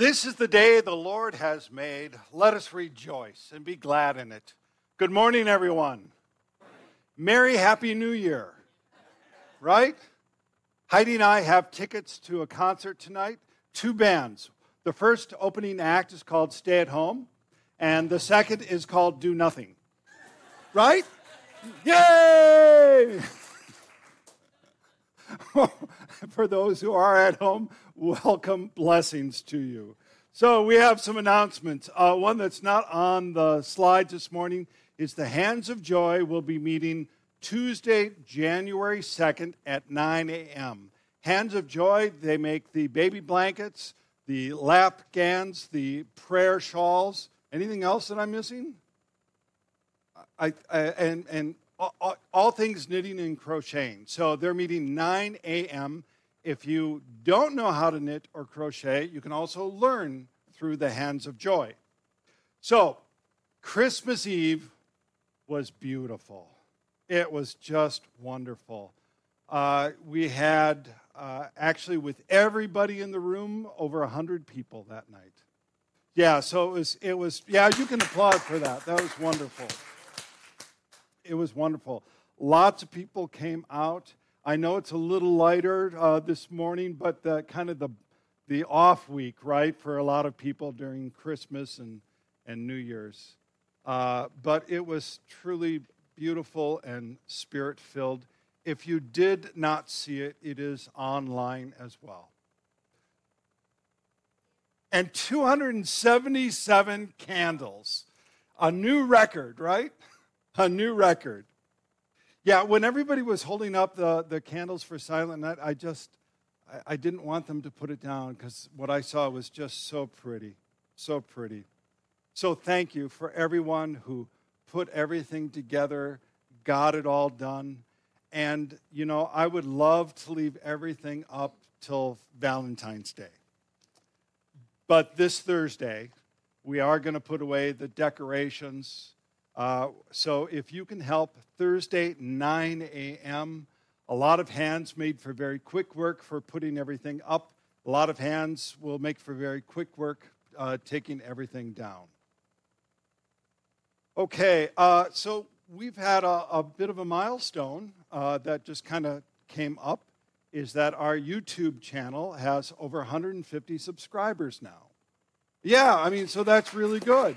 This is the day the Lord has made. Let us rejoice and be glad in it. Good morning, everyone. Merry, Happy New Year. Right? Heidi and I have tickets to a concert tonight. Two bands. The first opening act is called Stay at Home, and the second is called Do Nothing. Right? Yay! For those who are at home, welcome blessings to you. So, we have some announcements. Uh, one that's not on the slides this morning is the Hands of Joy will be meeting Tuesday, January 2nd at 9 a.m. Hands of Joy, they make the baby blankets, the lapghans, the prayer shawls. Anything else that I'm missing? I, I, and and all, all, things knitting and crocheting. So they're meeting 9 a.m. If you don't know how to knit or crochet, you can also learn through the Hands of Joy. So, Christmas Eve was beautiful. It was just wonderful. Uh, we had uh, actually with everybody in the room over 100 people that night. Yeah, so it was, it was, yeah, you can applaud for that. That was wonderful. It was wonderful. Lots of people came out. I know it's a little lighter uh, this morning, but the, kind of the, the off week, right, for a lot of people during Christmas and, and New Year's. Uh, but it was truly beautiful and spirit filled. If you did not see it, it is online as well. And 277 candles. A new record, right? A new record. Yeah, when everybody was holding up the, the candles for Silent Night, I just, I, I didn't want them to put it down because what I saw was just so pretty. So pretty. So thank you for everyone who put everything together, got it all done. And, you know, I would love to leave everything up till Valentine's Day. But this Thursday, we are going to put away the decorations. Uh, so if you can help, Thursday, 9 a.m., a lot of hands made for very quick work for putting everything up. A lot of hands will make for very quick work uh, taking everything down. Okay, uh, so we've had a, a, bit of a milestone uh, that just kind of came up is that our YouTube channel has over 150 subscribers now. Yeah, I mean, so that's really good.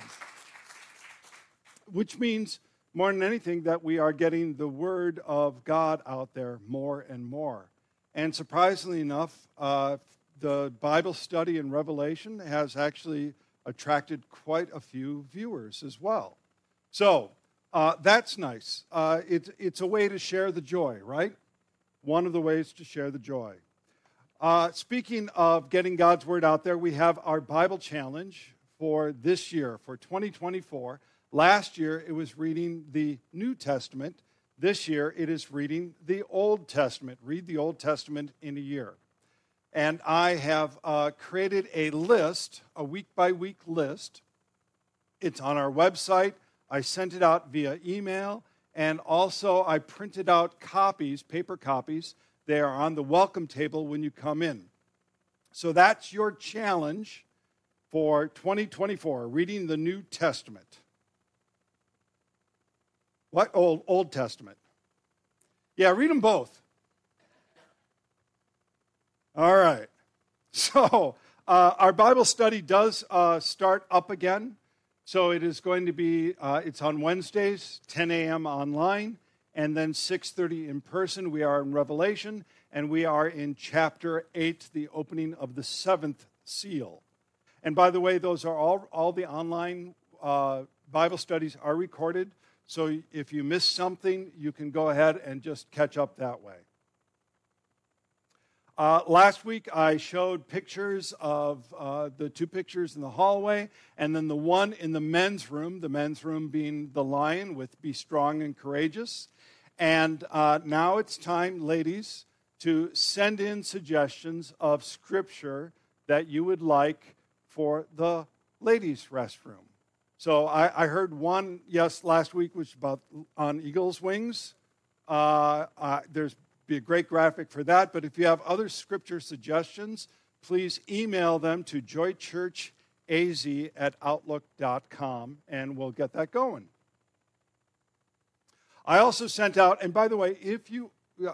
Which means, more than anything, that we are getting the word of God out there more and more. And surprisingly enough, uh, the Bible study in Revelation has actually attracted quite a few viewers as well. So, uh, that's nice. Uh, it, it's a way to share the joy, right? One of the ways to share the joy. Uh, speaking of getting God's word out there, we have our Bible challenge for this year, for 2024. Last year, it was reading the New Testament. This year, it is reading the Old Testament. Read the Old Testament in a year. And I have uh, created a list, a week by week list. It's on our website I sent it out via email, and also I printed out copies, paper copies. They are on the welcome table when you come in. So that's your challenge for 2024, reading the New Testament. What? Old, Old Testament. Yeah, read them both. All right. So, uh, our Bible study does uh, start up again. So it is going to be, uh, it's on Wednesdays, 10 a.m. online, and then 6.30 in person. We are in Revelation, and we are in chapter 8, the opening of the seventh seal. And by the way, those are all, all the online uh, Bible studies are recorded. So if you miss something, you can go ahead and just catch up that way. Uh, last week, I showed pictures of uh, the two pictures in the hallway and then the one in the men's room, the men's room being the lion with Be Strong and Courageous. And uh, now it's time, ladies, to send in suggestions of scripture that you would like for the ladies' restroom. So I, I heard one, yes, last week which was about on eagle's wings. Uh, uh, there's be a great graphic for that. But if you have other scripture suggestions, please email them to joychurchaz at outlook.com and we'll get that going. I also sent out, and by the way, if you, uh,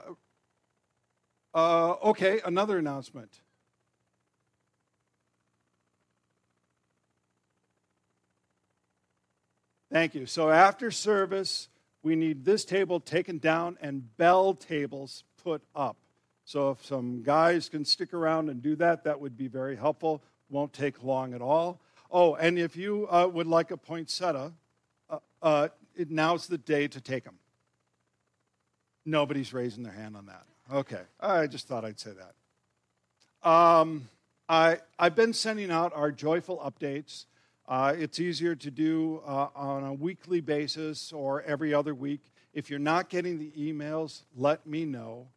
uh okay, another announcement. Thank you. So after service, we need this table taken down and bell tables put up. So if some guys can stick around and do that, that would be very helpful. Won't take long at all. Oh, and if you uh, would like a poinsettia, uh, uh, it, now's the day to take them. Nobody's raising their hand on that. Okay, I just thought I'd say that. Um, I, I've been sending out our joyful updates. Uh, it's easier to do uh, on a weekly basis or every other week. If you're not getting the emails, let me know.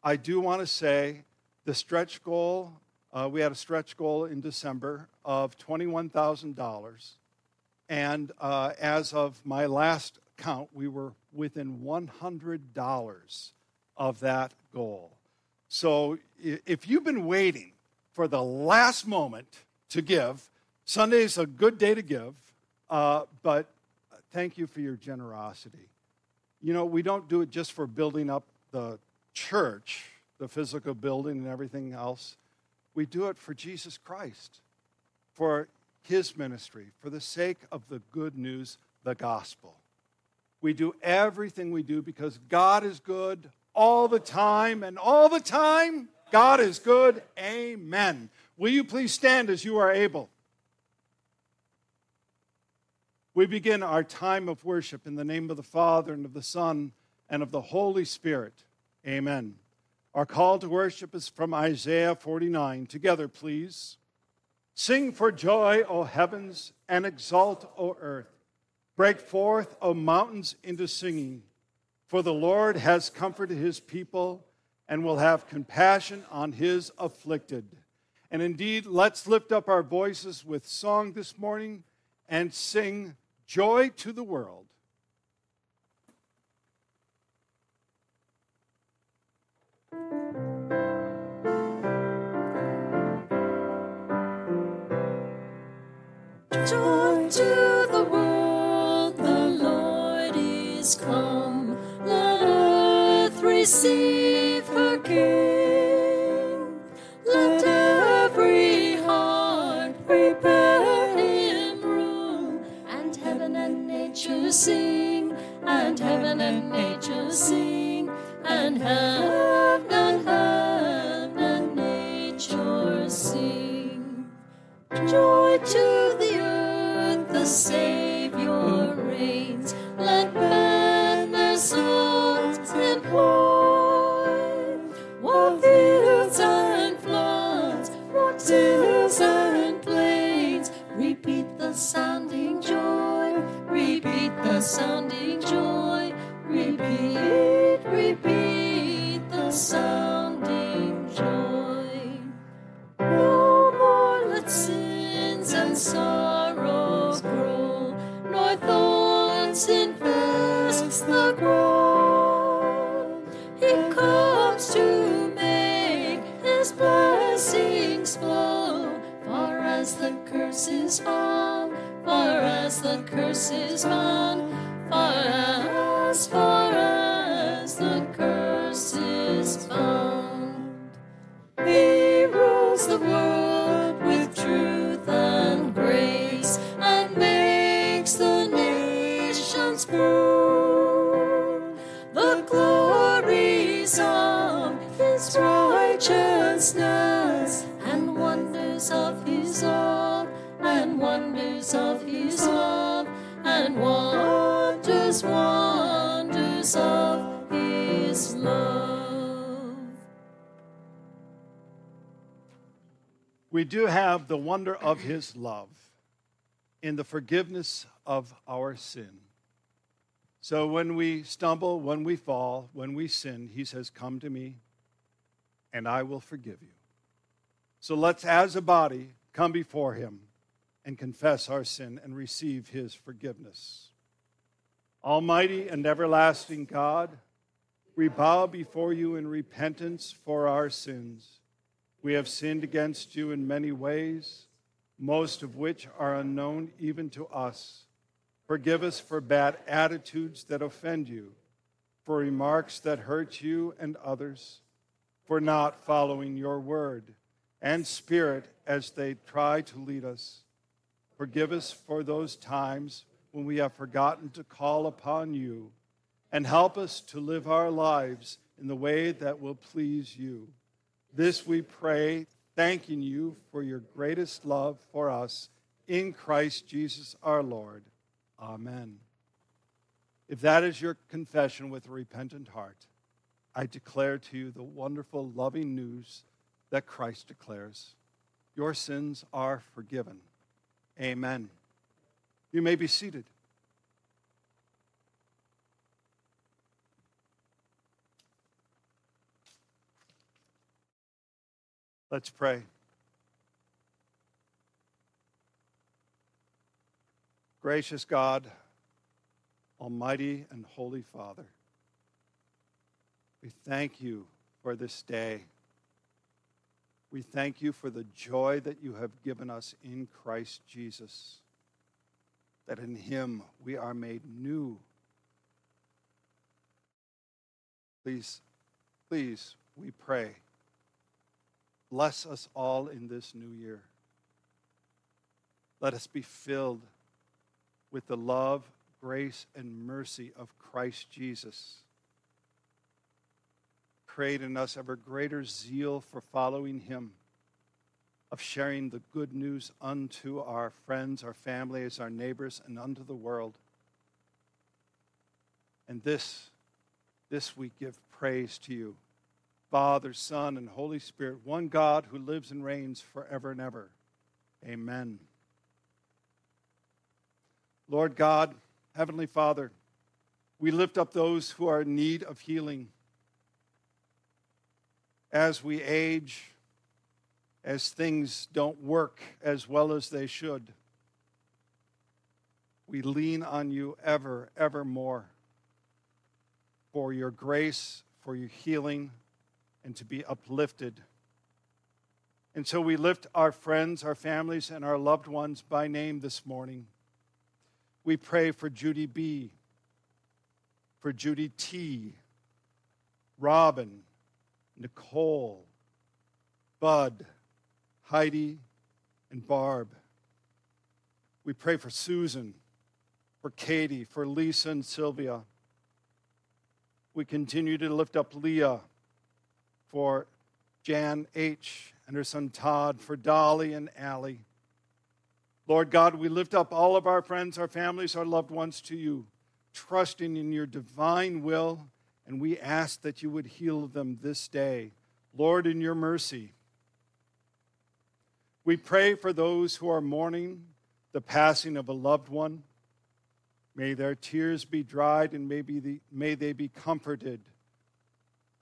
I do want to say the stretch goal, uh, we had a stretch goal in December of $21,000. And uh, as of my last count, we were within $100 of that goal. So if you've been waiting for the last moment to give, Sunday's a good day to give, uh, but thank you for your generosity. You know, we don't do it just for building up the church, the physical building and everything else. We do it for Jesus Christ, for his ministry, for the sake of the good news, the gospel. We do everything we do because God is good all the time, and all the time, God is good. Amen. Will you please stand as you are able? We begin our time of worship in the name of the Father and of the Son and of the Holy Spirit. Amen. Our call to worship is from Isaiah 49. Together, please. Sing for joy, O heavens, and exult, O earth. Break forth, O mountains, into singing. For the Lord has comforted his people and will have compassion on his afflicted. And indeed, let's lift up our voices with song this morning and sing joy to the world. Joy to the world, the Lord is come. Let earth receive wonder of his love in the forgiveness of our sin. So when we stumble, when we fall, when we sin, he says, Come to me, and I will forgive you. So let's, as a body, come before him and confess our sin and receive his forgiveness. Almighty and everlasting God, we bow before you in repentance for our sins. We have sinned against you in many ways, most of which are unknown even to us. Forgive us for bad attitudes that offend you, for remarks that hurt you and others, for not following your word and spirit as they try to lead us. Forgive us for those times when we have forgotten to call upon you, and help us to live our lives in the way that will please you. This we pray, thanking you for your greatest love for us in Christ Jesus our Lord. Amen. If that is your confession with a repentant heart, I declare to you the wonderful, loving news that Christ declares Your sins are forgiven. Amen. You may be seated. Let's pray. Gracious God, Almighty and Holy Father, we thank you for this day. We thank you for the joy that you have given us in Christ Jesus, that in him we are made new. Please, please, we pray Bless us all in this new year. Let us be filled with the love, grace, and mercy of Christ Jesus. Create in us ever greater zeal for following Him, of sharing the good news unto our friends, our families, our neighbors, and unto the world. And this, this we give praise to you Father, Son, and Holy Spirit, one God who lives and reigns forever and ever. Amen. Lord God, Heavenly Father, we lift up those who are in need of healing. As we age, as things don't work as well as they should, we lean on you ever, ever more for your grace, for your healing, and to be uplifted. And so we lift our friends, our families, and our loved ones by name this morning. We pray for Judy B., for Judy T., Robin, Nicole, Bud, Heidi, and Barb. We pray for Susan, for Katie, for Lisa and Sylvia. We continue to lift up Leah for Jan H. and her son Todd, for Dolly and Allie. Lord God, we lift up all of our friends, our families, our loved ones to you, trusting in your divine will, and we ask that you would heal them this day. Lord, in your mercy. We pray for those who are mourning the passing of a loved one. May their tears be dried and may, be the, may they be comforted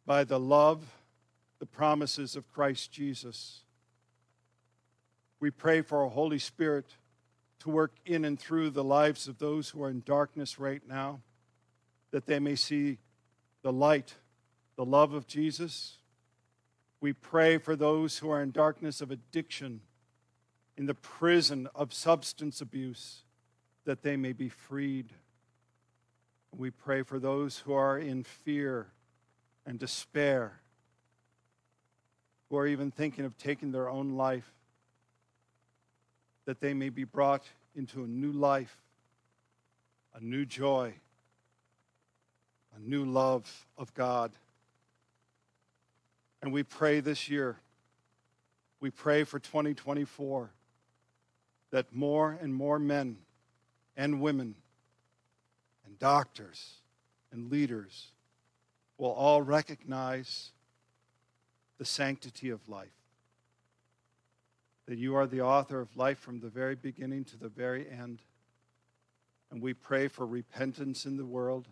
by the love the promises of Christ Jesus. We pray for our Holy Spirit to work in and through the lives of those who are in darkness right now, that they may see the light, the love of Jesus. We pray for those who are in darkness of addiction, in the prison of substance abuse, that they may be freed. We pray for those who are in fear and despair who are even thinking of taking their own life, that they may be brought into a new life, a new joy, a new love of God. And we pray this year, we pray for 2024 that more and more men and women and doctors and leaders will all recognize the sanctity of life. That you are the author of life from the very beginning to the very end. And we pray for repentance in the world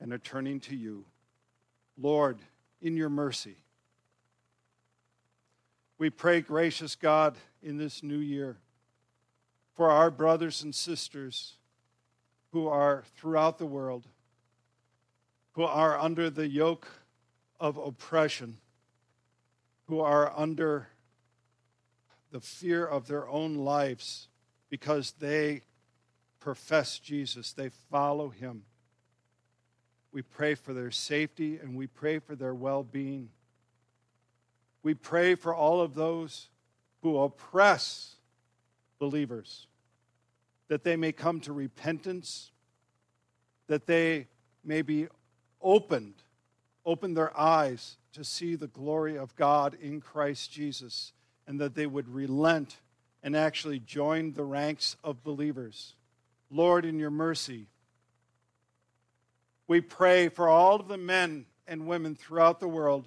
and a turning to you. Lord, in your mercy, we pray, gracious God, in this new year for our brothers and sisters who are throughout the world, who are under the yoke of oppression who are under the fear of their own lives because they profess Jesus, they follow him. We pray for their safety and we pray for their well being. We pray for all of those who oppress believers, that they may come to repentance, that they may be opened, open their eyes to see the glory of God in Christ Jesus, and that they would relent and actually join the ranks of believers. Lord, in your mercy, we pray for all of the men and women throughout the world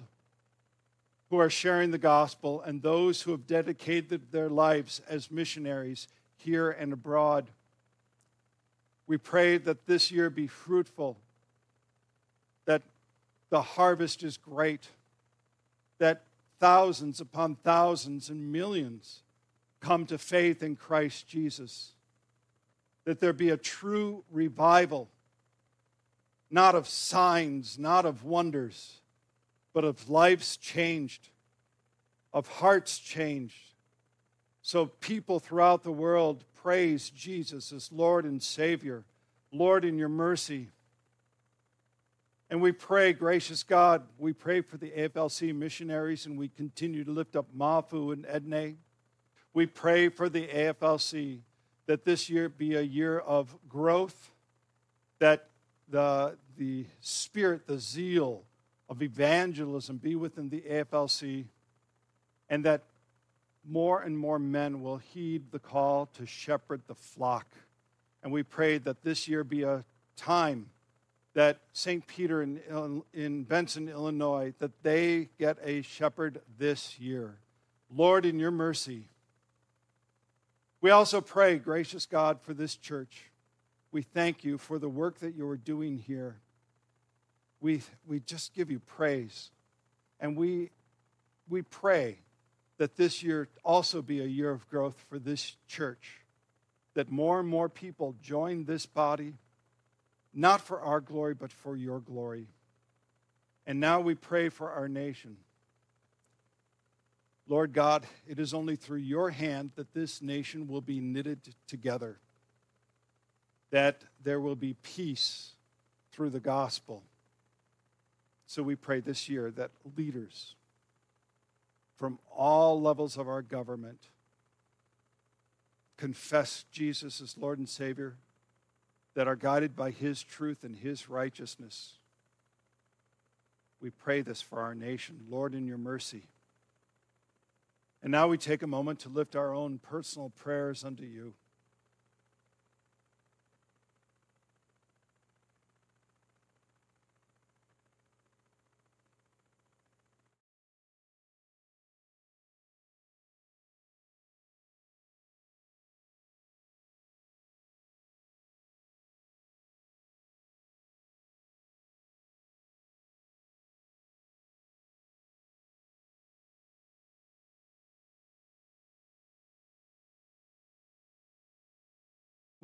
who are sharing the gospel and those who have dedicated their lives as missionaries here and abroad. We pray that this year be fruitful, that the harvest is great, that thousands upon thousands and millions come to faith in Christ Jesus, that there be a true revival, not of signs, not of wonders but of lives changed, of hearts changed. So people throughout the world praise Jesus as Lord and Savior. Lord, in your mercy. And we pray, gracious God, we pray for the AFLC missionaries and we continue to lift up Mafu and Ednei. We pray for the AFLC that this year be a year of growth, that the, the spirit, the zeal, of evangelism be within the AFLC, and that more and more men will heed the call to shepherd the flock. And we pray that this year be a time that St. Peter in, in Benson, Illinois, that they get a shepherd this year. Lord, in your mercy. We also pray, gracious God, for this church. We thank you for the work that you are doing here we, we just give you praise. And we, we pray that this year also be a year of growth for this church, that more and more people join this body, not for our glory, but for your glory. And now we pray for our nation. Lord God, it is only through your hand that this nation will be knitted together, that there will be peace through the gospel so we pray this year that leaders from all levels of our government confess Jesus as Lord and Savior, that are guided by His truth and His righteousness. We pray this for our nation, Lord, in your mercy. And now we take a moment to lift our own personal prayers unto you.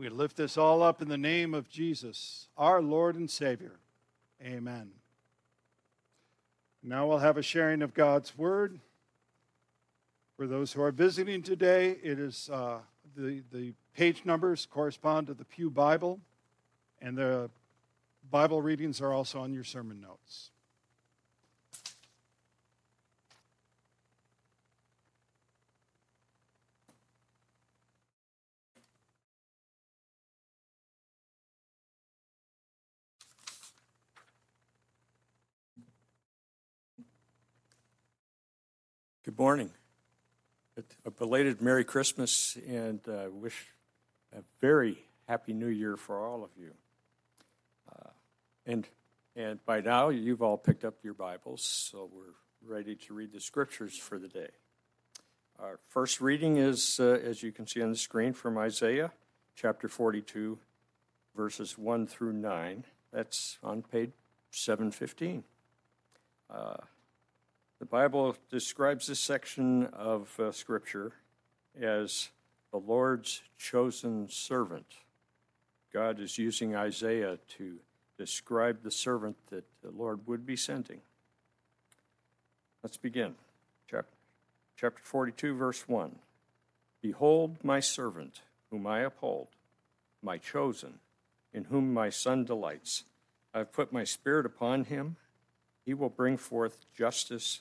We lift this all up in the name of Jesus, our Lord and Savior. Amen. Now we'll have a sharing of God's Word. For those who are visiting today, it is uh, the, the page numbers correspond to the Pew Bible, and the Bible readings are also on your sermon notes. Good morning. A belated Merry Christmas and uh, wish a very Happy New Year for all of you. Uh, and, and by now, you've all picked up your Bibles, so we're ready to read the scriptures for the day. Our first reading is, uh, as you can see on the screen, from Isaiah chapter 42, verses 1 through 9. That's on page 715. Uh, the Bible describes this section of uh, Scripture as the Lord's chosen servant. God is using Isaiah to describe the servant that the Lord would be sending. Let's begin. Chapter chapter 42, verse 1 Behold my servant, whom I uphold, my chosen, in whom my son delights. I have put my spirit upon him. He will bring forth justice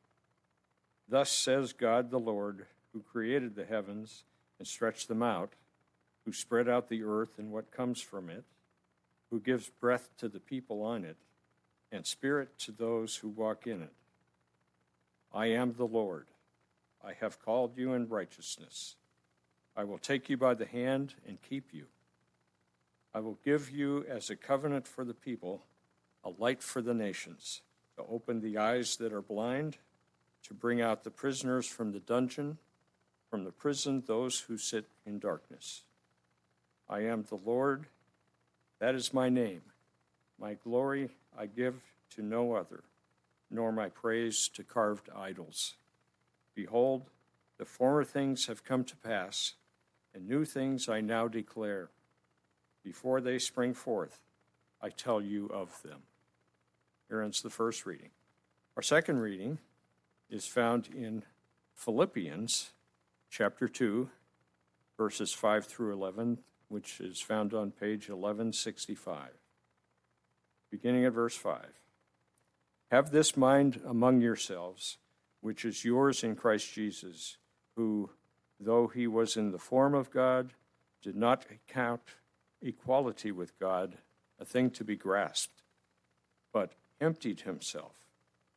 Thus says God the Lord, who created the heavens and stretched them out, who spread out the earth and what comes from it, who gives breath to the people on it, and spirit to those who walk in it. I am the Lord. I have called you in righteousness. I will take you by the hand and keep you. I will give you as a covenant for the people, a light for the nations, to open the eyes that are blind, to bring out the prisoners from the dungeon, from the prison those who sit in darkness. I am the Lord, that is my name. My glory I give to no other, nor my praise to carved idols. Behold, the former things have come to pass, and new things I now declare. Before they spring forth, I tell you of them. Here ends the first reading. Our second reading is found in Philippians chapter 2, verses 5 through 11, which is found on page 1165. Beginning at verse 5. Have this mind among yourselves, which is yours in Christ Jesus, who, though he was in the form of God, did not count equality with God a thing to be grasped, but emptied himself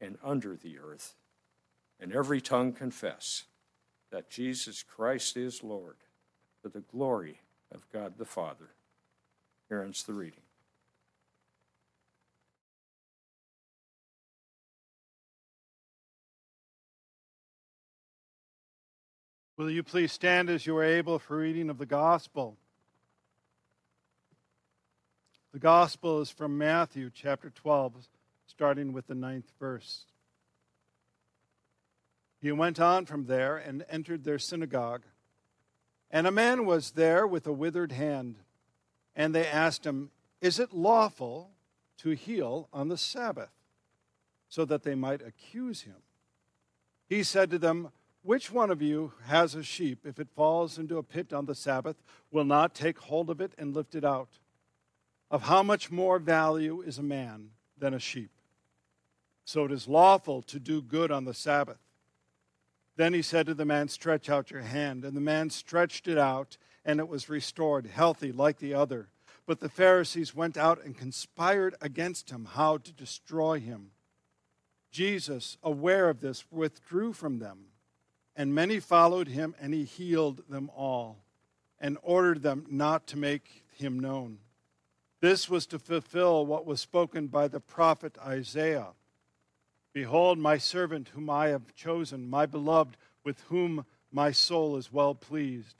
and under the earth, and every tongue confess that Jesus Christ is Lord, to the glory of God the Father. Here ends the reading. Will you please stand as you are able for reading of the gospel? The gospel is from Matthew chapter 12, starting with the ninth verse. He went on from there and entered their synagogue. And a man was there with a withered hand. And they asked him, Is it lawful to heal on the Sabbath? So that they might accuse him. He said to them, Which one of you has a sheep, if it falls into a pit on the Sabbath, will not take hold of it and lift it out? of how much more value is a man than a sheep. So it is lawful to do good on the Sabbath. Then he said to the man, Stretch out your hand. And the man stretched it out, and it was restored, healthy like the other. But the Pharisees went out and conspired against him how to destroy him. Jesus, aware of this, withdrew from them, and many followed him, and he healed them all, and ordered them not to make him known. This was to fulfill what was spoken by the prophet Isaiah Behold, my servant whom I have chosen, my beloved, with whom my soul is well pleased.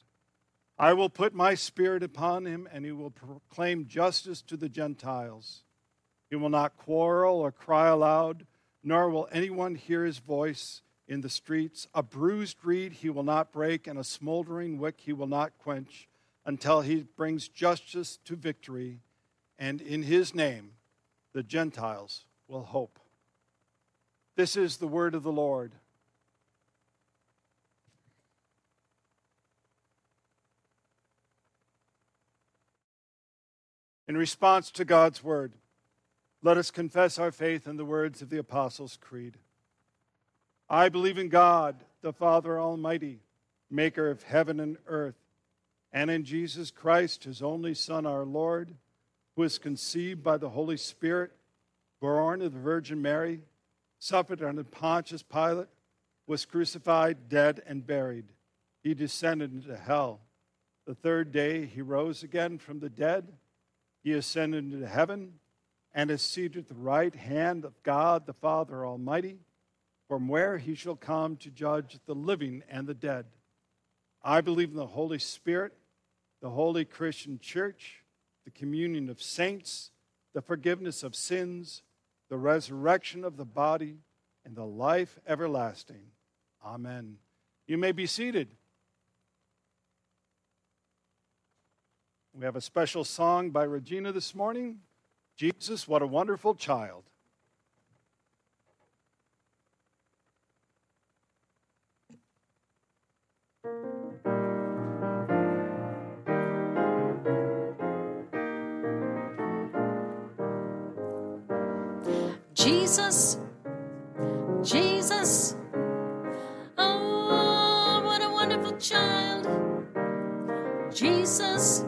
I will put my spirit upon him, and he will proclaim justice to the Gentiles. He will not quarrel or cry aloud, nor will anyone hear his voice in the streets. A bruised reed he will not break, and a smoldering wick he will not quench, until he brings justice to victory and in his name the Gentiles will hope. This is the word of the Lord. In response to God's word, let us confess our faith in the words of the Apostles' Creed. I believe in God, the Father Almighty, maker of heaven and earth and in Jesus Christ, his only Son, our Lord, who was conceived by the Holy Spirit, born of the Virgin Mary, suffered under Pontius Pilate, was crucified, dead, and buried. He descended into hell. The third day he rose again from the dead. He ascended into heaven and is seated at the right hand of God the Father Almighty, from where he shall come to judge the living and the dead. I believe in the Holy Spirit, the holy Christian church, the communion of saints, the forgiveness of sins, the resurrection of the body, and the life everlasting. Amen. You may be seated. We have a special song by Regina this morning Jesus, what a wonderful child. Jesus, oh, what a wonderful child. Jesus,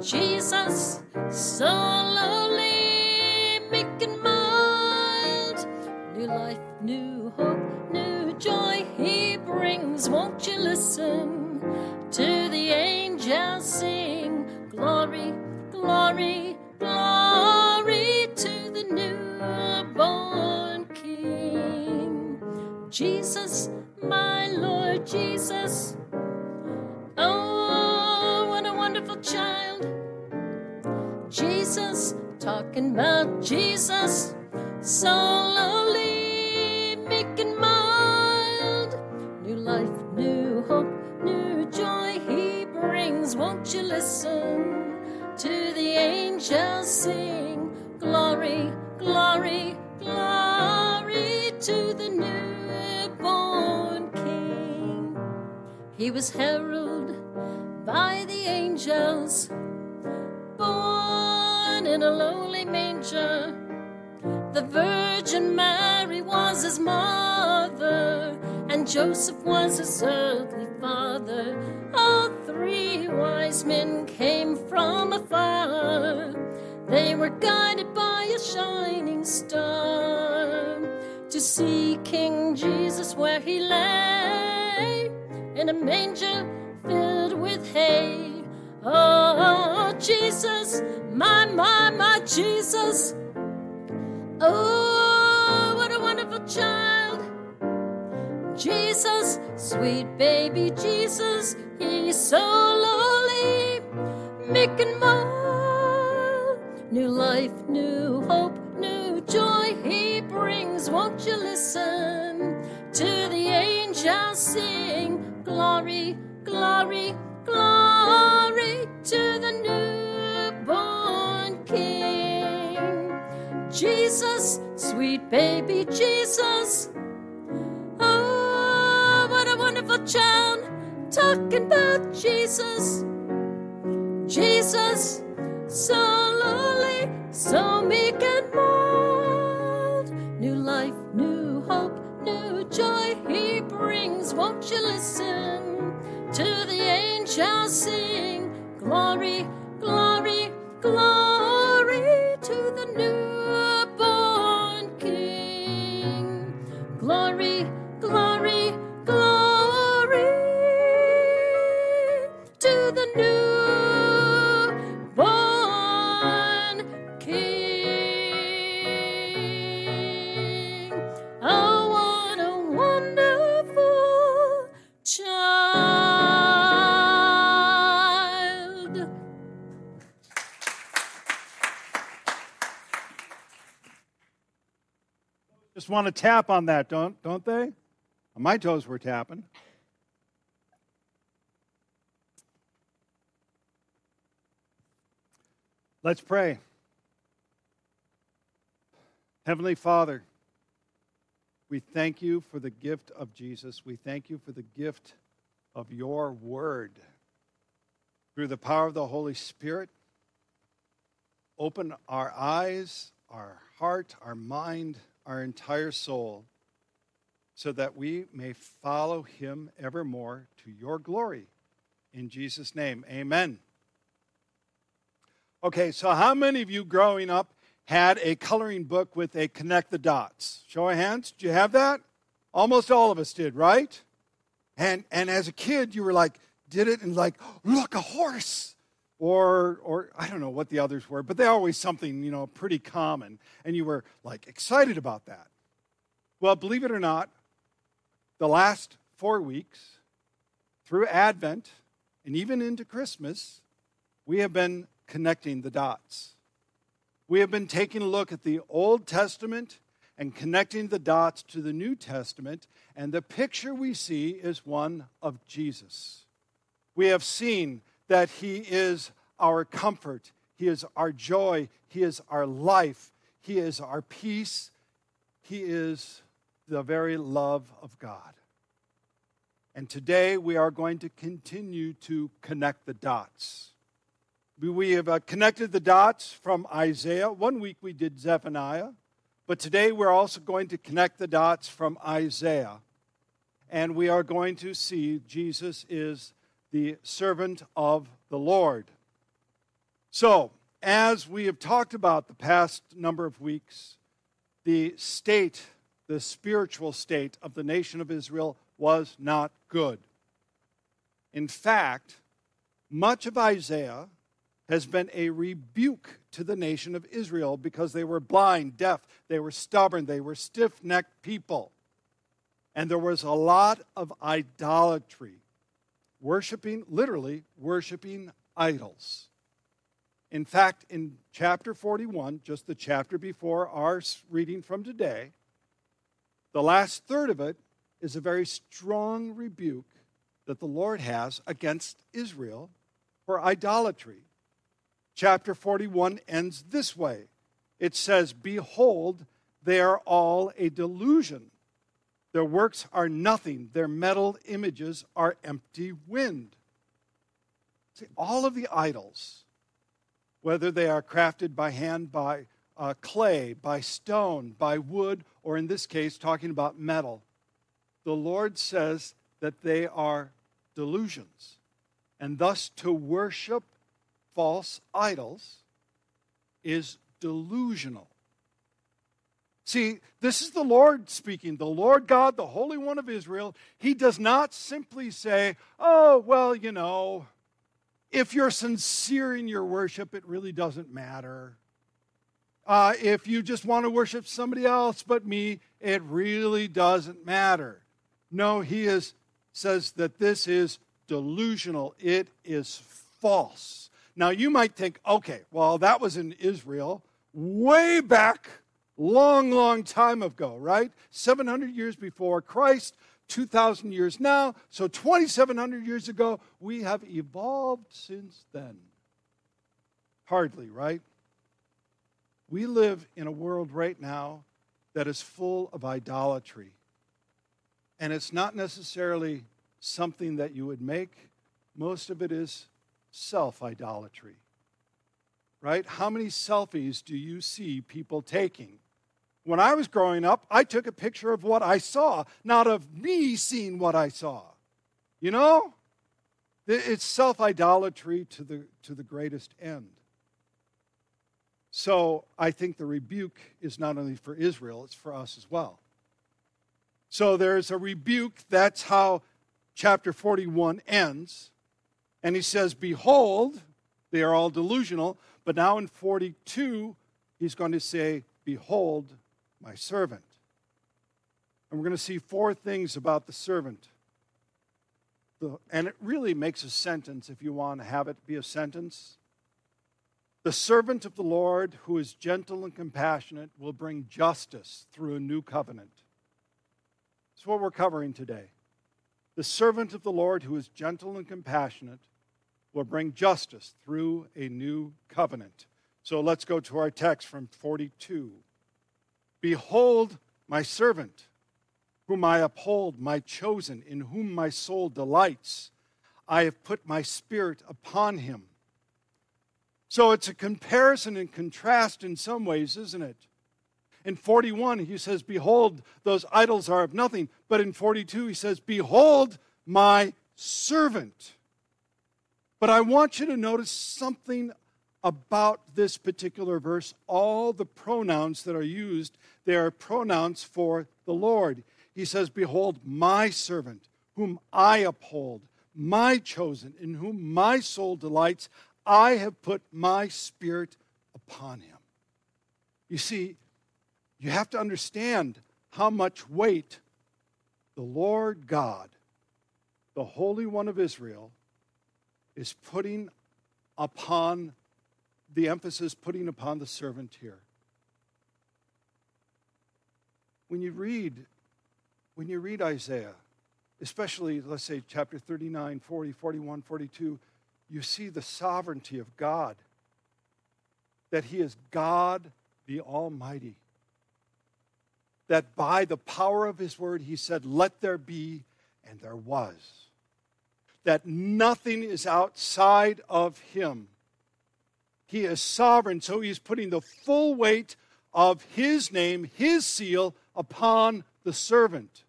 Jesus, so lowly, meek and mild. New life, new hope, new joy he brings. Won't you listen to the angels sing? Glory, glory, Jesus, my Lord Jesus. Oh, what a wonderful child. Jesus, talking about Jesus, so lowly, and mild. New life, new hope, new joy he brings. Won't you listen to the angels sing? Glory, glory, glory to the He was heralded by the angels, born in a lowly manger. The Virgin Mary was his mother, and Joseph was his earthly father. All three wise men came from afar. They were guided by a shining star to see King Jesus where he lay in a manger filled with hay. Oh, Jesus, my, my, my Jesus. Oh, what a wonderful child. Jesus, sweet baby Jesus, he's so lowly, and mild. New life, new hope, new joy he brings. Won't you listen to the angels sing? Glory, glory, glory to the newborn King. Jesus, sweet baby Jesus. Oh, what a wonderful child talking about Jesus. Jesus, so lowly, so meek and mild. New life, new new joy he brings. Won't you listen to the angels sing? Glory, glory, glory to the newborn King. Glory, glory, want to tap on that, don't, don't they? My toes were tapping. Let's pray. Heavenly Father, we thank you for the gift of Jesus. We thank you for the gift of your word. Through the power of the Holy Spirit, open our eyes, our heart, our mind, our entire soul, so that we may follow him evermore to your glory. In Jesus' name, amen. Okay, so how many of you growing up had a coloring book with a connect the dots? Show of hands. Did you have that? Almost all of us did, right? And and as a kid, you were like, did it and like, look, a horse. Or or I don't know what the others were, but they're always something, you know, pretty common. And you were like excited about that. Well, believe it or not, the last four weeks, through Advent and even into Christmas, we have been connecting the dots. We have been taking a look at the Old Testament and connecting the dots to the New Testament, and the picture we see is one of Jesus. We have seen that He is our comfort, He is our joy, He is our life, He is our peace, He is the very love of God. And today we are going to continue to connect the dots. We have uh, connected the dots from Isaiah. One week we did Zephaniah, but today we're also going to connect the dots from Isaiah. And we are going to see Jesus is the servant of the Lord. So, as we have talked about the past number of weeks, the state, the spiritual state of the nation of Israel was not good. In fact, much of Isaiah has been a rebuke to the nation of Israel because they were blind, deaf, they were stubborn, they were stiff necked people. And there was a lot of idolatry, worshiping, literally, worshiping idols. In fact, in chapter 41, just the chapter before our reading from today, the last third of it is a very strong rebuke that the Lord has against Israel for idolatry. Chapter 41 ends this way it says, Behold, they are all a delusion. Their works are nothing, their metal images are empty wind. See, all of the idols, whether they are crafted by hand, by uh, clay, by stone, by wood, or in this case, talking about metal, the Lord says that they are delusions. And thus, to worship false idols is delusional. See, this is the Lord speaking, the Lord God, the Holy One of Israel. He does not simply say, oh, well, you know, if you're sincere in your worship, it really doesn't matter. Uh, if you just want to worship somebody else but me, it really doesn't matter. No, he is, says that this is delusional. It is false. Now, you might think, okay, well, that was in Israel way back, long, long time ago, right? 700 years before Christ, 2,000 years now. So, 2,700 years ago, we have evolved since then. Hardly, right? We live in a world right now that is full of idolatry. And it's not necessarily something that you would make, most of it is self idolatry. Right? How many selfies do you see people taking? When I was growing up, I took a picture of what I saw, not of me seeing what I saw. You know? It's self idolatry to the, to the greatest end. So I think the rebuke is not only for Israel, it's for us as well. So there's a rebuke. That's how chapter 41 ends. And he says, Behold, they are all delusional. But now in 42, he's going to say, Behold, my servant. And we're going to see four things about the servant. and it really makes a sentence if you want to have it be a sentence. The servant of the Lord, who is gentle and compassionate, will bring justice through a new covenant. That's what we're covering today. The servant of the Lord, who is gentle and compassionate, will bring justice through a new covenant. So let's go to our text from 42. Behold, my servant, whom I uphold, my chosen, in whom my soul delights. I have put my spirit upon him. So it's a comparison and contrast in some ways, isn't it? In 41, he says, Behold, those idols are of nothing. But in 42, he says, Behold, my servant. But I want you to notice something about this particular verse. All the pronouns that are used, they are pronouns for the Lord. He says, Behold, my servant, whom I uphold, my chosen, in whom my soul delights. I have put my spirit upon him. You see, you have to understand how much weight the Lord God, the Holy One of Israel, is putting upon the emphasis putting upon the servant here. When you read when you read Isaiah, especially let's say chapter 39, 40, 41, 42, you see the sovereignty of God. That he is God the Almighty. That by the power of his word, he said, Let there be, and there was. That nothing is outside of him. He is sovereign, so he is putting the full weight of his name, his seal, upon the servant.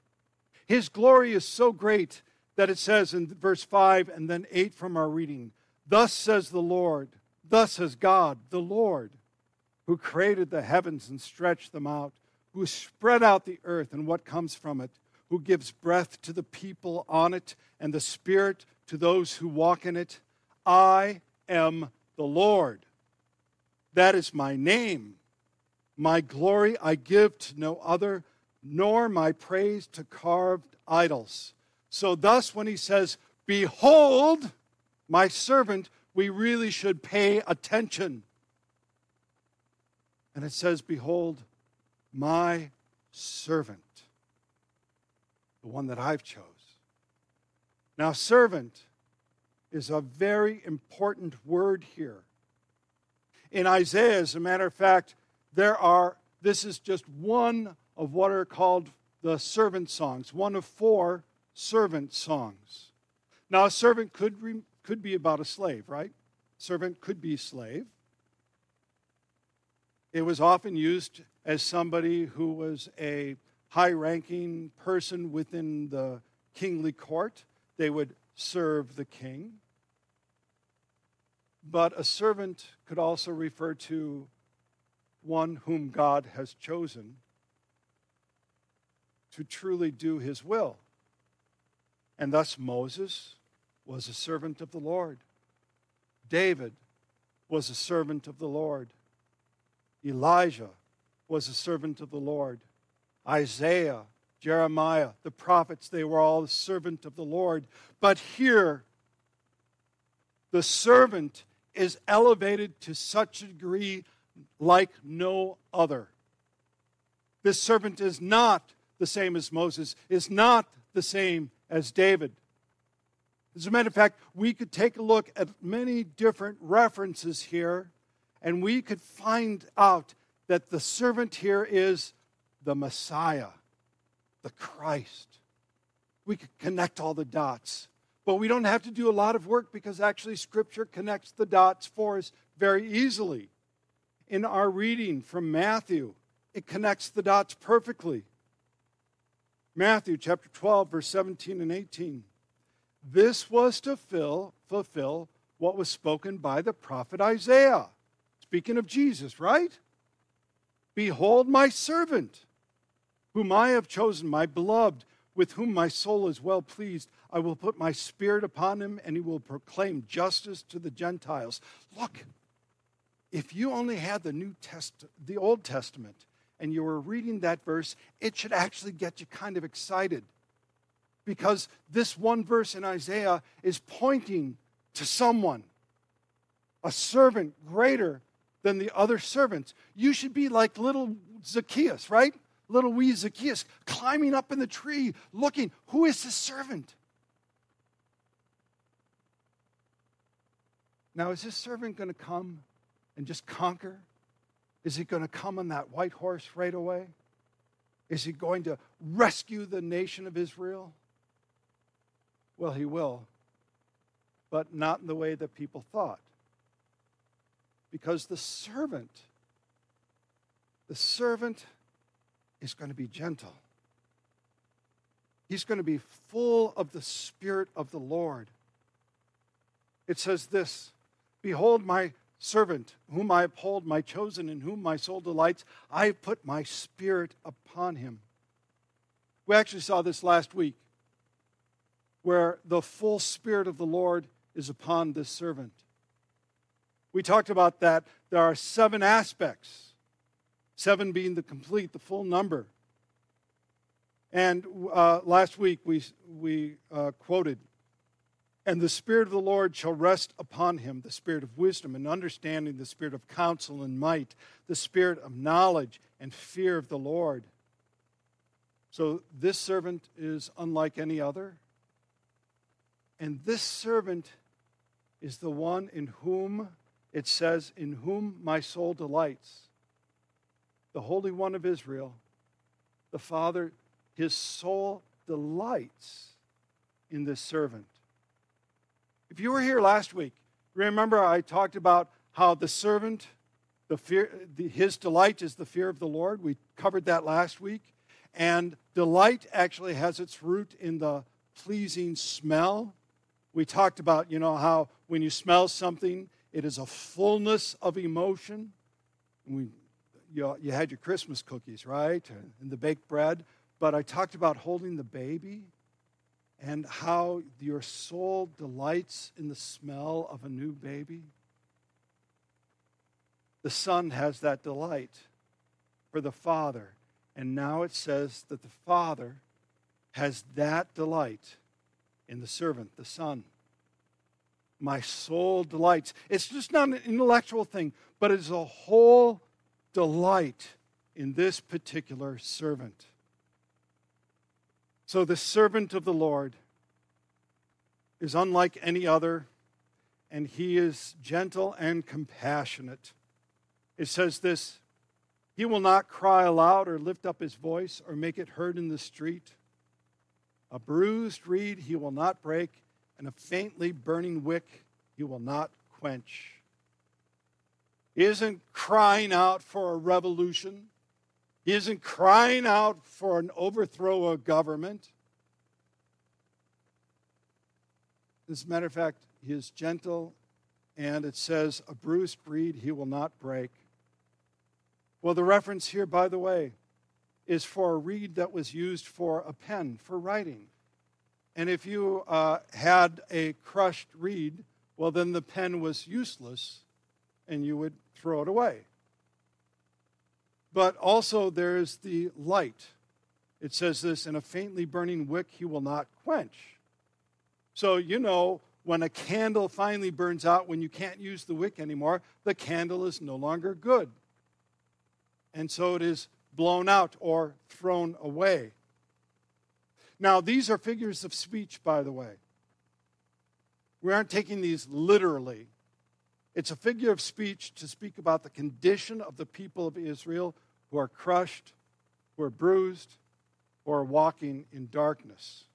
His glory is so great that it says in verse 5 and then 8 from our reading, Thus says the Lord, thus says God, the Lord, who created the heavens and stretched them out, who spread out the earth and what comes from it, who gives breath to the people on it and the spirit to those who walk in it. I am the Lord. That is my name. My glory I give to no other, nor my praise to carved idols. So, thus, when he says, Behold, my servant, we really should pay attention. And it says, Behold, my servant, the one that I've chose. Now, servant is a very important word here. In Isaiah, as a matter of fact, there are, this is just one of what are called the servant songs, one of four servant songs. Now, a servant could, re, could be about a slave, right? Servant could be slave. It was often used as somebody who was a high ranking person within the kingly court. They would serve the king. But a servant could also refer to one whom God has chosen to truly do his will. And thus Moses was a servant of the Lord. David was a servant of the Lord. Elijah was a servant of the Lord. Isaiah, Jeremiah, the prophets, they were all a servant of the Lord. But here, the servant is elevated to such a degree like no other. This servant is not the same as Moses, is not the same as David. As a matter of fact, we could take a look at many different references here, and we could find out that the servant here is the Messiah, the Christ. We could connect all the dots. But we don't have to do a lot of work because actually Scripture connects the dots for us very easily. In our reading from Matthew, it connects the dots perfectly. Matthew chapter 12, verse 17 and 18. This was to fill, fulfill what was spoken by the prophet Isaiah. Speaking of Jesus, right? Behold my servant, whom I have chosen, my beloved, with whom my soul is well pleased. I will put my spirit upon him, and he will proclaim justice to the Gentiles. Look, if you only had the New Test, the Old Testament, and you were reading that verse, it should actually get you kind of excited. Because this one verse in Isaiah is pointing to someone, a servant greater than the other servants. You should be like little Zacchaeus, right? Little wee Zacchaeus climbing up in the tree, looking, who is this servant? Now, is this servant going to come and just conquer? Is he going to come on that white horse right away? Is he going to rescue the nation of Israel? Well, he will, but not in the way that people thought. Because the servant, the servant is going to be gentle. He's going to be full of the Spirit of the Lord. it says this Behold, my servant, whom I uphold, my chosen, in whom my soul delights. I have put my spirit upon him. We actually saw this last week, where the full spirit of the Lord is upon this servant. We talked about that. There are seven aspects, seven being the complete, the full number. And uh, last week we, we uh, quoted and the Spirit of the Lord shall rest upon him the Spirit of wisdom and understanding, the Spirit of counsel and might, the Spirit of knowledge and fear of the Lord. So this servant is unlike any other. And this servant is the one in whom it says, In whom my soul delights. The Holy One of Israel, the Father, his soul delights in this servant. If you were here last week, remember I talked about how the servant, the fear, the, his delight is the fear of the Lord. We covered that last week. And delight actually has its root in the pleasing smell. We talked about, you know, how when you smell something, it is a fullness of emotion. We, you, you had your Christmas cookies, right? And the baked bread. But I talked about holding the baby and how your soul delights in the smell of a new baby. The Son has that delight for the Father. And now it says that the Father has that delight in the servant, the Son. My soul delights. It's just not an intellectual thing, but it's a whole delight in this particular servant. So the servant of the Lord is unlike any other, and he is gentle and compassionate. It says this He will not cry aloud or lift up his voice or make it heard in the street. A bruised reed he will not break, and a faintly burning wick he will not quench. Isn't crying out for a revolution. He isn't crying out for an overthrow of government. As a matter of fact, he is gentle, and it says, A bruised reed he will not break. Well, the reference here, by the way, is for a reed that was used for a pen, for writing. And if you uh, had a crushed reed, well, then the pen was useless and you would throw it away but also there's the light. It says this in a faintly burning wick he will not quench. So, you know, when a candle finally burns out, when you can't use the wick anymore, the candle is no longer good. And so it is blown out or thrown away. Now, these are figures of speech, by the way. We aren't taking these literally. It's a figure of speech to speak about the condition of the people of Israel who are crushed, who are bruised, who are walking in darkness.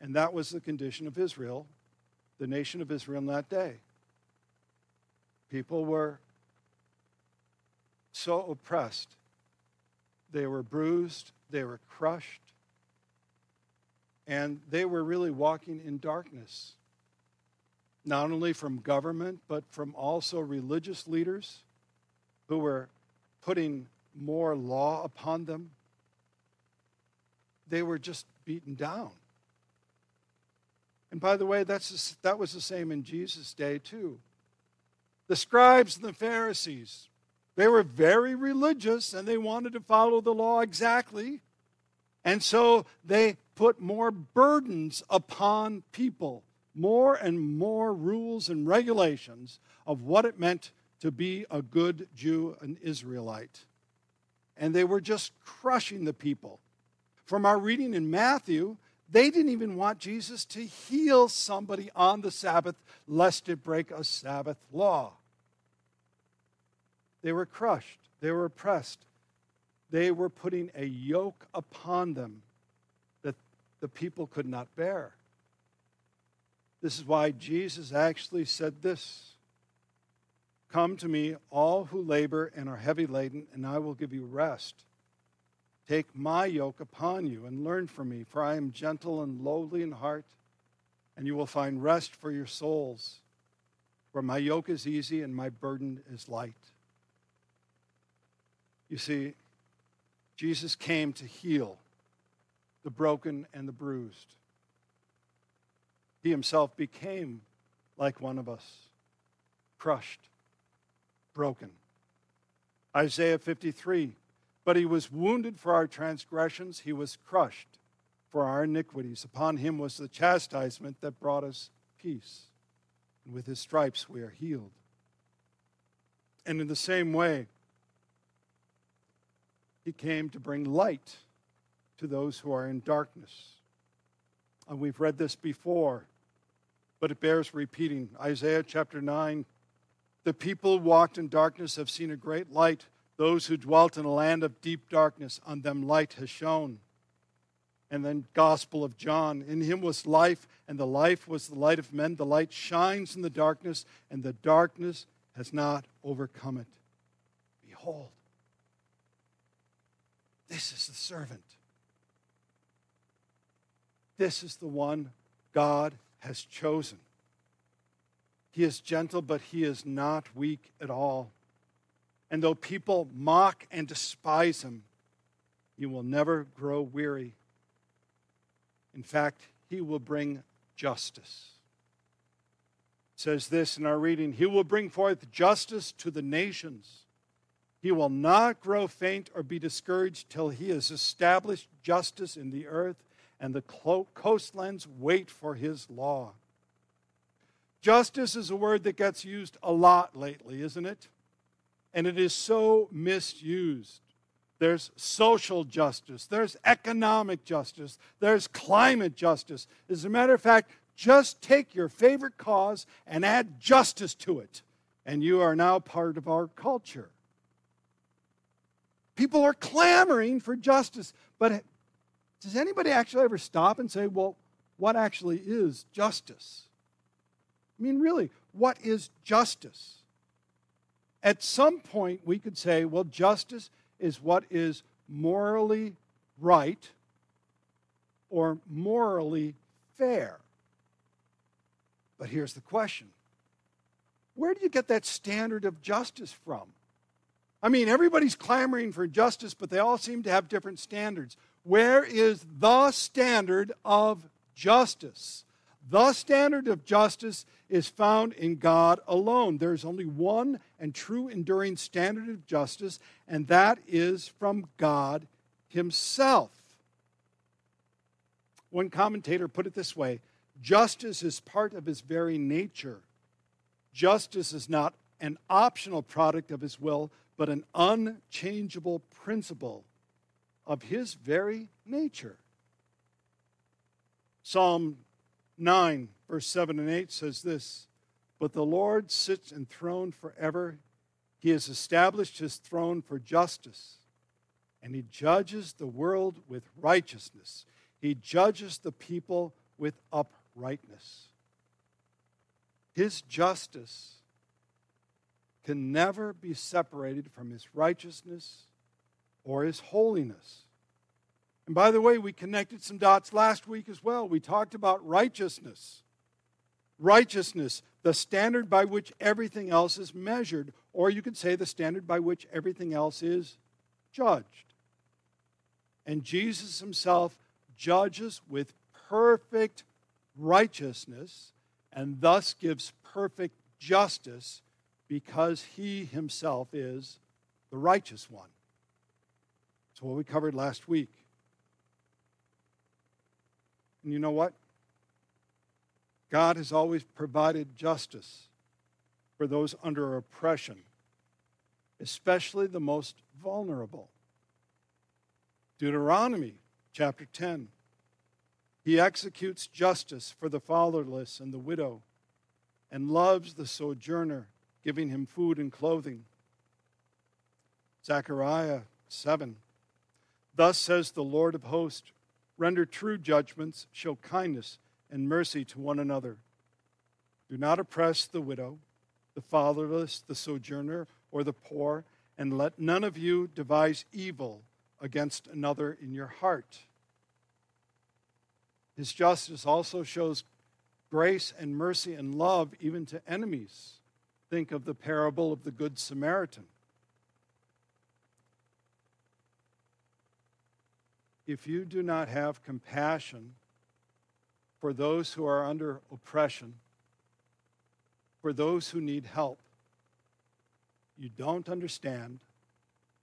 And that was the condition of Israel, the nation of Israel in that day. People were so oppressed. They were bruised, they were crushed, and they were really walking in darkness not only from government, but from also religious leaders who were putting more law upon them. They were just beaten down. And by the way, that's, that was the same in Jesus' day, too. The scribes and the Pharisees, they were very religious and they wanted to follow the law exactly. And so they put more burdens upon people more and more rules and regulations of what it meant to be a good Jew, an Israelite. And they were just crushing the people. From our reading in Matthew, they didn't even want Jesus to heal somebody on the Sabbath lest it break a Sabbath law. They were crushed, they were oppressed, they were putting a yoke upon them that the people could not bear. This is why Jesus actually said this Come to me, all who labor and are heavy laden, and I will give you rest. Take my yoke upon you and learn from me, for I am gentle and lowly in heart, and you will find rest for your souls. For my yoke is easy and my burden is light. You see, Jesus came to heal the broken and the bruised. He himself became like one of us, crushed, broken. Isaiah 53 But he was wounded for our transgressions, he was crushed for our iniquities. Upon him was the chastisement that brought us peace. And with his stripes we are healed. And in the same way, he came to bring light to those who are in darkness. And we've read this before, but it bears repeating. Isaiah chapter 9 The people walked in darkness have seen a great light. Those who dwelt in a land of deep darkness, on them light has shone. And then, Gospel of John In him was life, and the life was the light of men. The light shines in the darkness, and the darkness has not overcome it. Behold, this is the servant. This is the one God has chosen. He is gentle, but he is not weak at all. And though people mock and despise him, he will never grow weary. In fact, he will bring justice. It says this in our reading He will bring forth justice to the nations. He will not grow faint or be discouraged till he has established justice in the earth, and the coastlands wait for his law. Justice is a word that gets used a lot lately, isn't it? And it is so misused. There's social justice, there's economic justice, there's climate justice. As a matter of fact, just take your favorite cause and add justice to it, and you are now part of our culture. People are clamoring for justice. But does anybody actually ever stop and say, well, what actually is justice? I mean, really, what is justice? At some point, we could say, well, justice is what is morally right or morally fair. But here's the question where do you get that standard of justice from? I mean, everybody's clamoring for justice, but they all seem to have different standards. Where is the standard of justice? The standard of justice is found in God alone. There's only one and true enduring standard of justice, and that is from God Himself. One commentator put it this way justice is part of His very nature. Justice is not an optional product of His will, but an unchangeable principle of his very nature. Psalm 9, verse 7 and 8 says this But the Lord sits enthroned forever. He has established his throne for justice, and he judges the world with righteousness. He judges the people with uprightness. His justice can never be separated from his righteousness or his holiness. And by the way, we connected some dots last week as well. We talked about righteousness. Righteousness, the standard by which everything else is measured, or you could say the standard by which everything else is judged. And Jesus himself judges with perfect righteousness and thus gives perfect justice because he himself is the righteous one. What we covered last week. And you know what? God has always provided justice for those under oppression, especially the most vulnerable. Deuteronomy chapter 10. He executes justice for the fatherless and the widow and loves the sojourner giving him food and clothing. Zechariah 7. Thus says the Lord of hosts render true judgments, show kindness and mercy to one another. Do not oppress the widow, the fatherless, the sojourner, or the poor, and let none of you devise evil against another in your heart. His justice also shows grace and mercy and love even to enemies. Think of the parable of the Good Samaritan. If you do not have compassion for those who are under oppression, for those who need help, you don't understand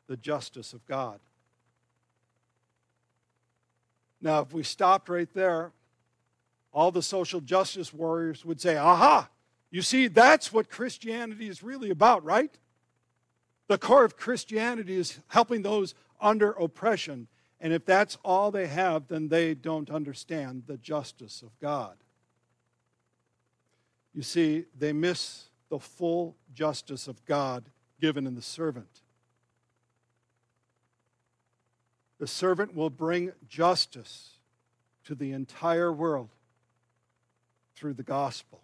the justice of God. Now, if we stopped right there, all the social justice warriors would say, Aha, you see, that's what Christianity is really about, right? The core of Christianity is helping those under oppression. And if that's all they have, then they don't understand the justice of God. You see, they miss the full justice of God given in the servant. The servant will bring justice to the entire world through the gospel.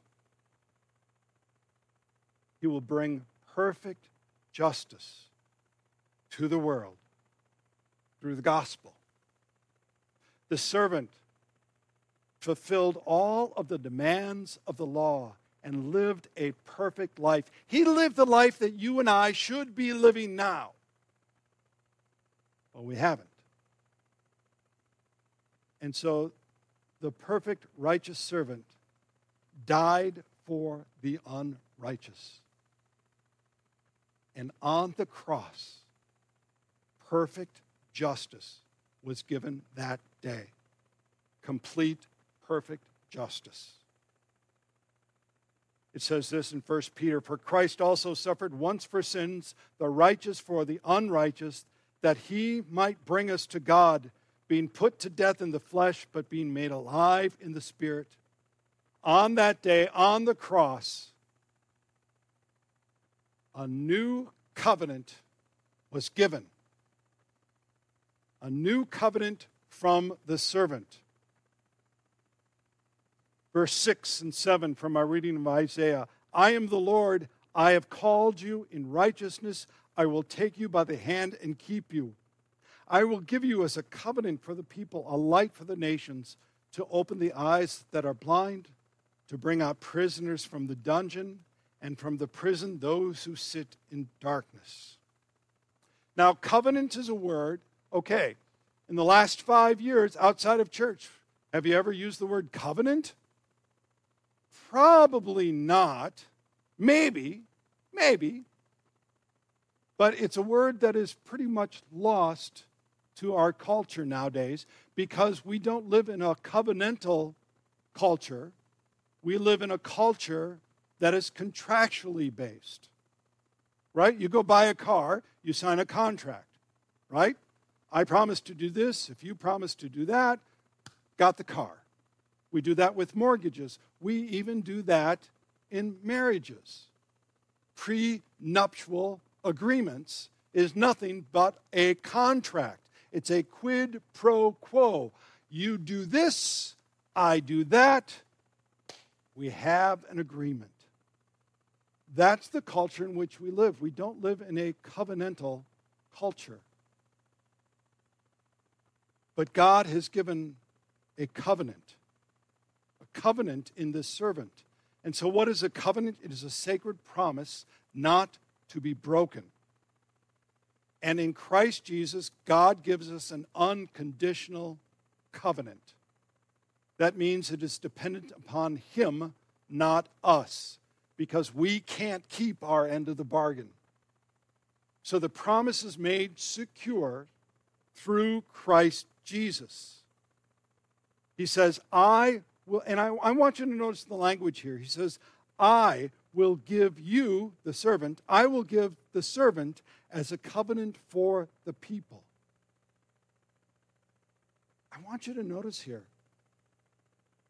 He will bring perfect justice to the world through the gospel. The servant fulfilled all of the demands of the law and lived a perfect life. He lived the life that you and I should be living now. But we haven't. And so the perfect righteous servant died for the unrighteous. And on the cross, perfect justice was given that day. Complete, perfect justice. It says this in 1 Peter For Christ also suffered once for sins, the righteous for the unrighteous, that he might bring us to God being put to death in the flesh, but being made alive in the spirit. On that day, on the cross, a new covenant was given. A new covenant from the servant. Verse 6 and 7 from our reading of Isaiah I am the Lord, I have called you in righteousness, I will take you by the hand and keep you. I will give you as a covenant for the people, a light for the nations, to open the eyes that are blind, to bring out prisoners from the dungeon, and from the prison those who sit in darkness. Now, covenant is a word, okay, in the last five years outside of church, have you ever used the word covenant? Probably not. Maybe, maybe. But it's a word that is pretty much lost to our culture nowadays because we don't live in a covenantal culture. We live in a culture that is contractually based. Right? You go buy a car, you sign a contract. Right? I promise to do this. If you promise to do that, got the car. We do that with mortgages. We even do that in marriages. Prenuptial agreements is nothing but a contract. It's a quid pro quo. You do this, I do that. We have an agreement. That's the culture in which we live. We don't live in a covenantal culture. But God has given a covenant, a covenant in this servant. And so, what is a covenant? It is a sacred promise not to be broken. And in Christ Jesus, God gives us an unconditional covenant. That means it is dependent upon Him, not us, because we can't keep our end of the bargain. So the promise is made secure through Christ Jesus. He says, I will, and I, I want you to notice the language here. He says, I will give you, the servant, I will give the servant as a covenant for the people. I want you to notice here,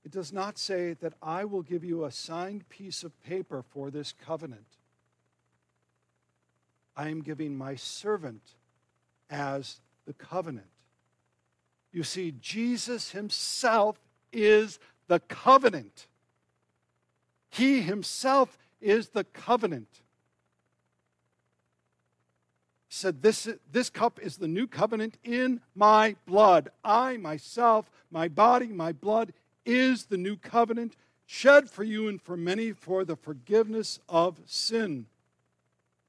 it does not say that I will give you a signed piece of paper for this covenant. I am giving my servant as the covenant. You see, Jesus himself is the covenant. He himself is the covenant. He said, this, this cup is the new covenant in my blood. I, myself, my body, my blood is the new covenant. shed for you and for many for the forgiveness of sin.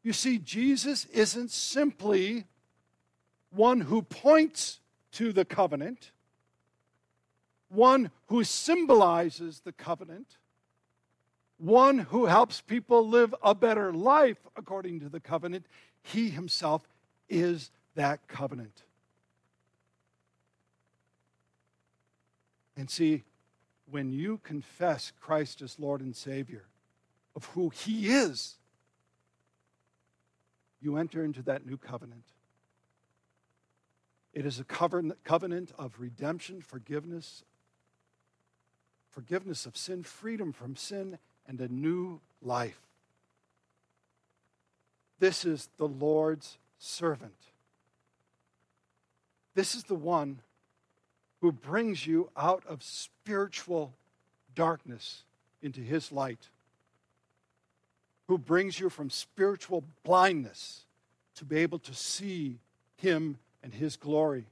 You see, Jesus isn't simply one who points to the covenant, one who symbolizes the covenant, one who helps people live a better life according to the covenant. He himself is that covenant. And see, when you confess Christ as Lord and Savior of who He is, you enter into that new covenant. It is a covenant of redemption, forgiveness, forgiveness of sin, freedom from sin, and a new life. This is the Lord's servant. This is the one who brings you out of spiritual darkness into his light, who brings you from spiritual blindness to be able to see him and his glory.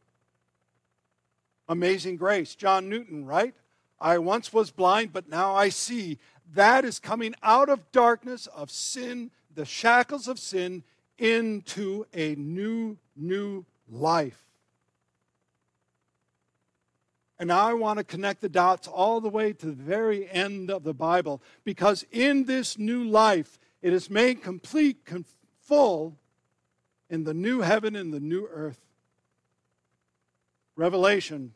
Amazing grace. John Newton, right? I once was blind, but now I see. That is coming out of darkness, of sin, the shackles of sin, into a new, new life. And now I want to connect the dots all the way to the very end of the Bible because in this new life, it is made complete, full in the new heaven and the new earth. Revelation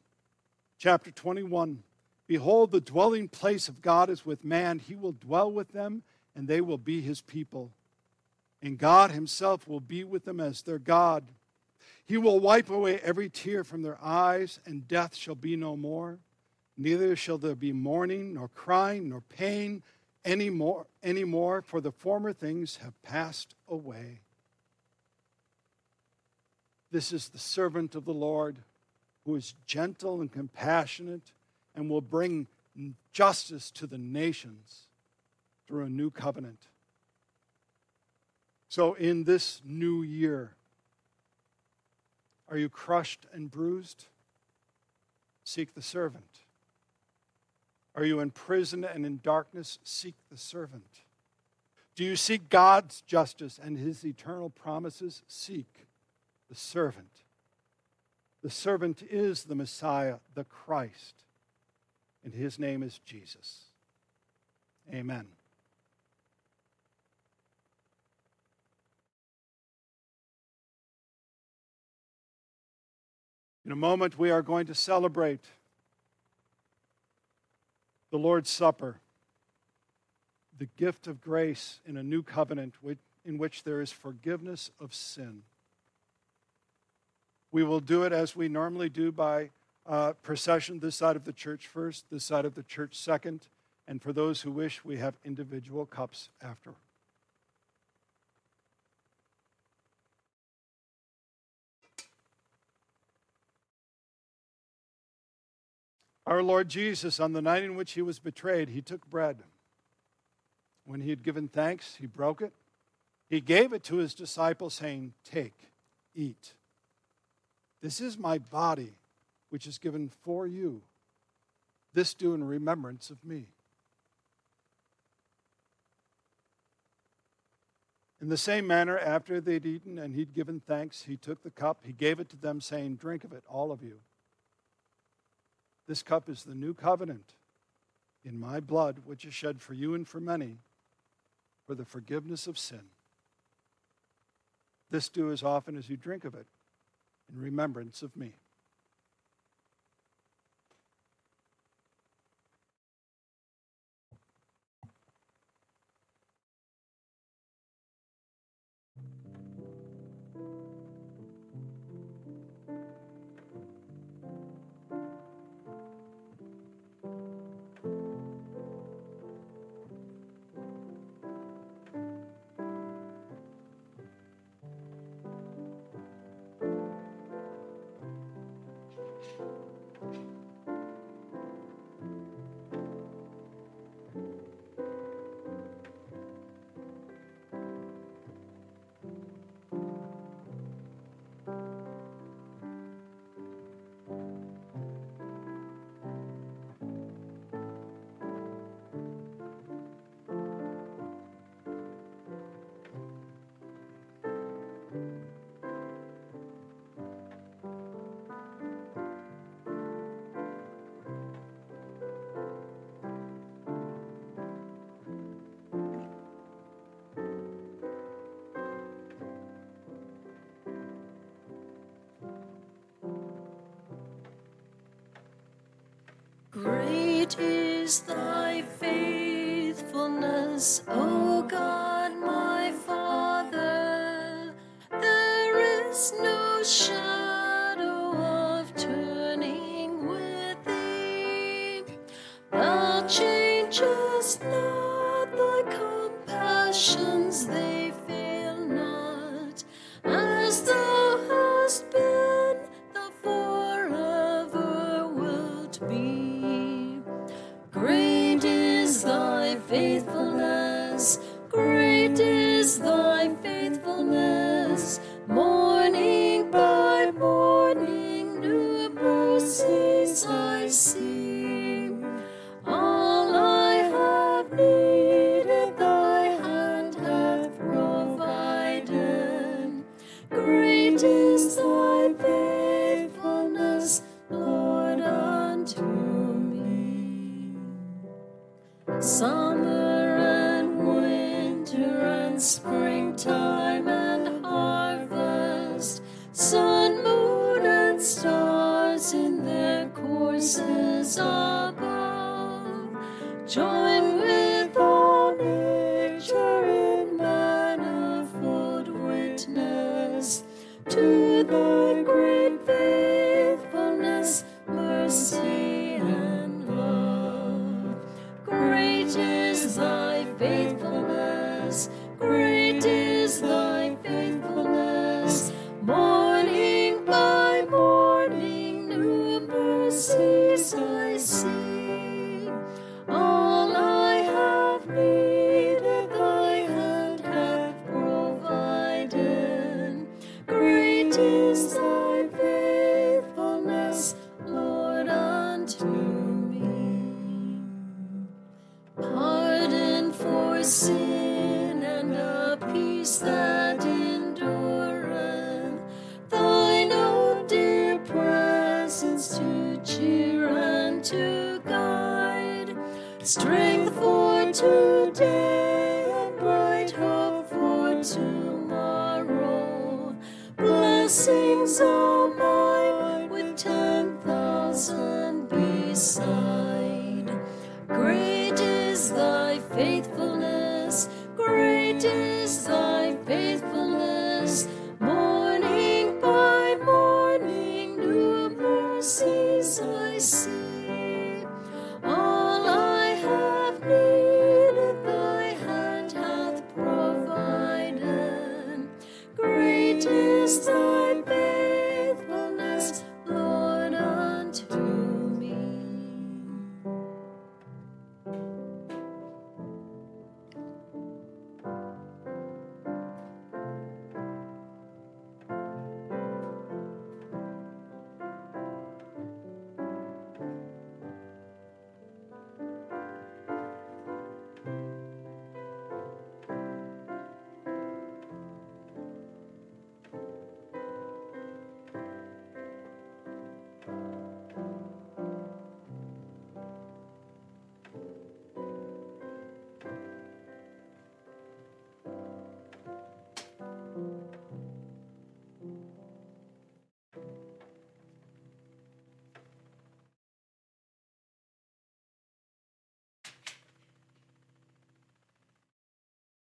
chapter 21 Behold, the dwelling place of God is with man. He will dwell with them, and they will be his people. And God himself will be with them as their God. He will wipe away every tear from their eyes, and death shall be no more. Neither shall there be mourning, nor crying, nor pain any more, any more, for the former things have passed away. This is the servant of the Lord who is gentle and compassionate and will bring justice to the nations through a new covenant. So, in this new year, are you crushed and bruised? Seek the servant. Are you in prison and in darkness? Seek the servant. Do you seek God's justice and his eternal promises? Seek the servant. The servant is the Messiah, the Christ, and his name is Jesus. Amen. In a moment, we are going to celebrate the Lord's Supper, the gift of grace in a new covenant in which there is forgiveness of sin. We will do it as we normally do by uh, procession, this side of the church first, this side of the church second, and for those who wish, we have individual cups after. Our Lord Jesus, on the night in which he was betrayed, he took bread. When he had given thanks, he broke it. He gave it to his disciples, saying, Take, eat. This is my body, which is given for you. This do in remembrance of me. In the same manner, after they'd eaten and he'd given thanks, he took the cup, he gave it to them, saying, Drink of it, all of you. This cup is the new covenant in my blood, which is shed for you and for many for the forgiveness of sin. This do as often as you drink of it in remembrance of me. Is thy faithfulness, O sin and a peace that endureth. Thine own dear presence to cheer and to guide. Strength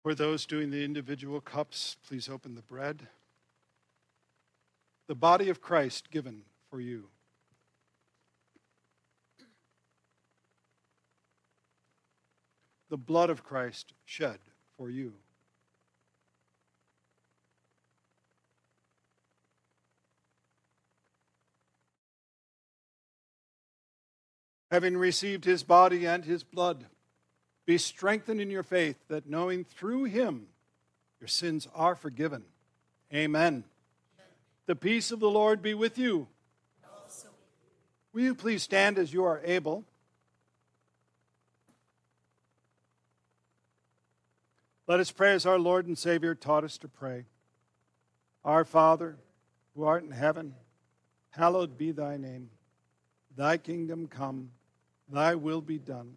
For those doing the individual cups, please open the bread. The body of Christ given for you. The blood of Christ shed for you. Having received his body and his blood, be strengthened in your faith, that knowing through him your sins are forgiven. Amen. The peace of the Lord be with you. Will you please stand as you are able? Let us pray as our Lord and Savior taught us to pray. Our Father, who art in heaven, hallowed be thy name. Thy kingdom come, thy will be done,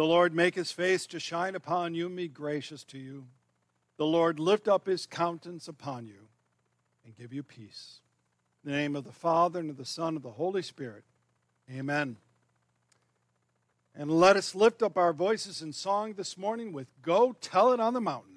The Lord make his face to shine upon you and be gracious to you. The Lord lift up his countenance upon you and give you peace. In the name of the Father, and of the Son, and of the Holy Spirit. Amen. And let us lift up our voices in song this morning with Go Tell It on the Mountain.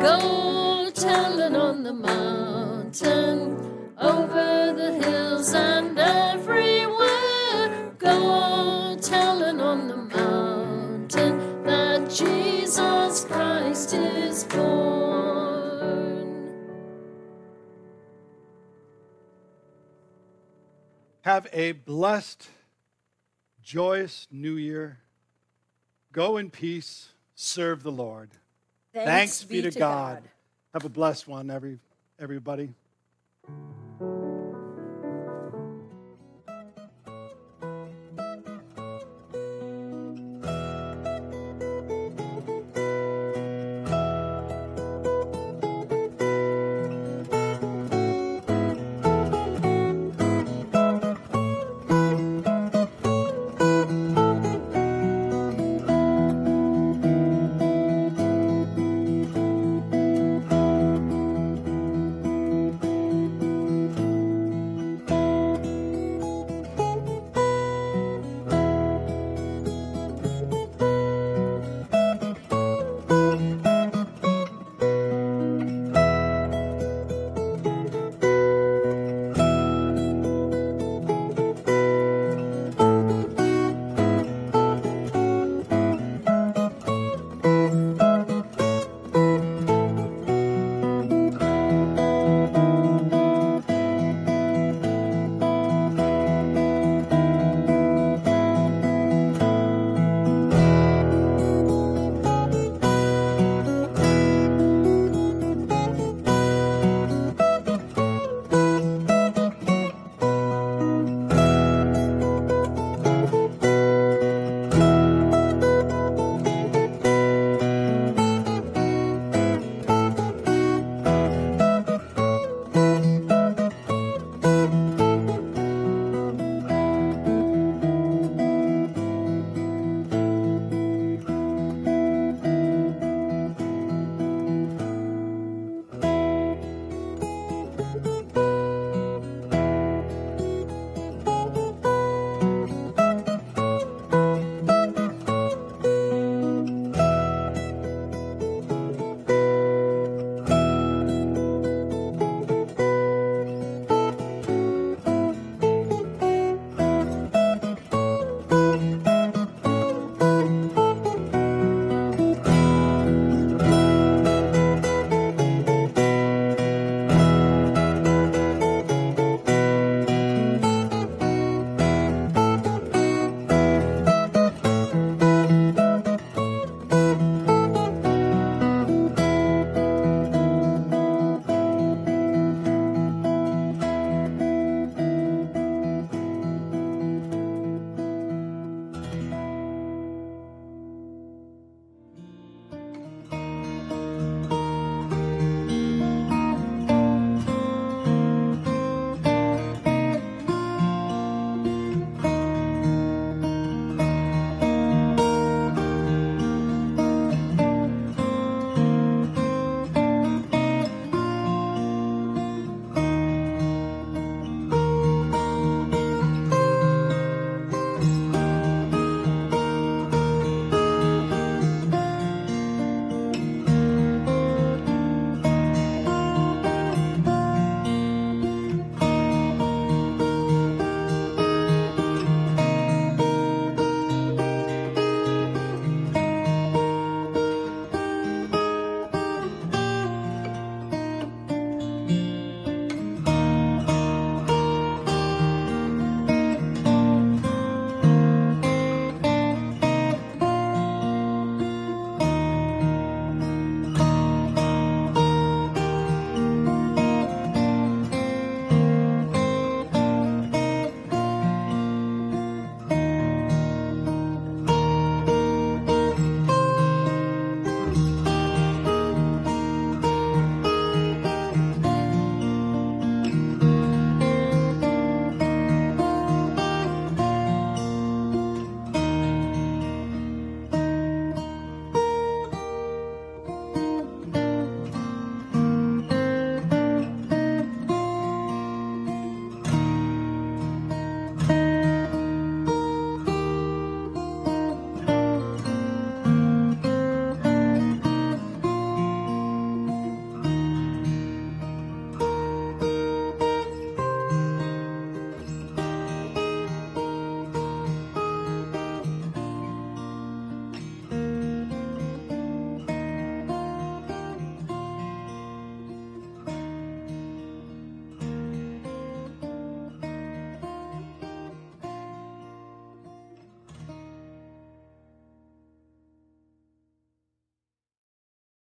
Go tell it on the mountain, over the hills and everywhere. Go tell it on the mountain that Jesus Christ is born. Have a blessed, joyous new year. Go in peace, serve the Lord. Thanks, be, to, God. Have a blessed one, every, everybody.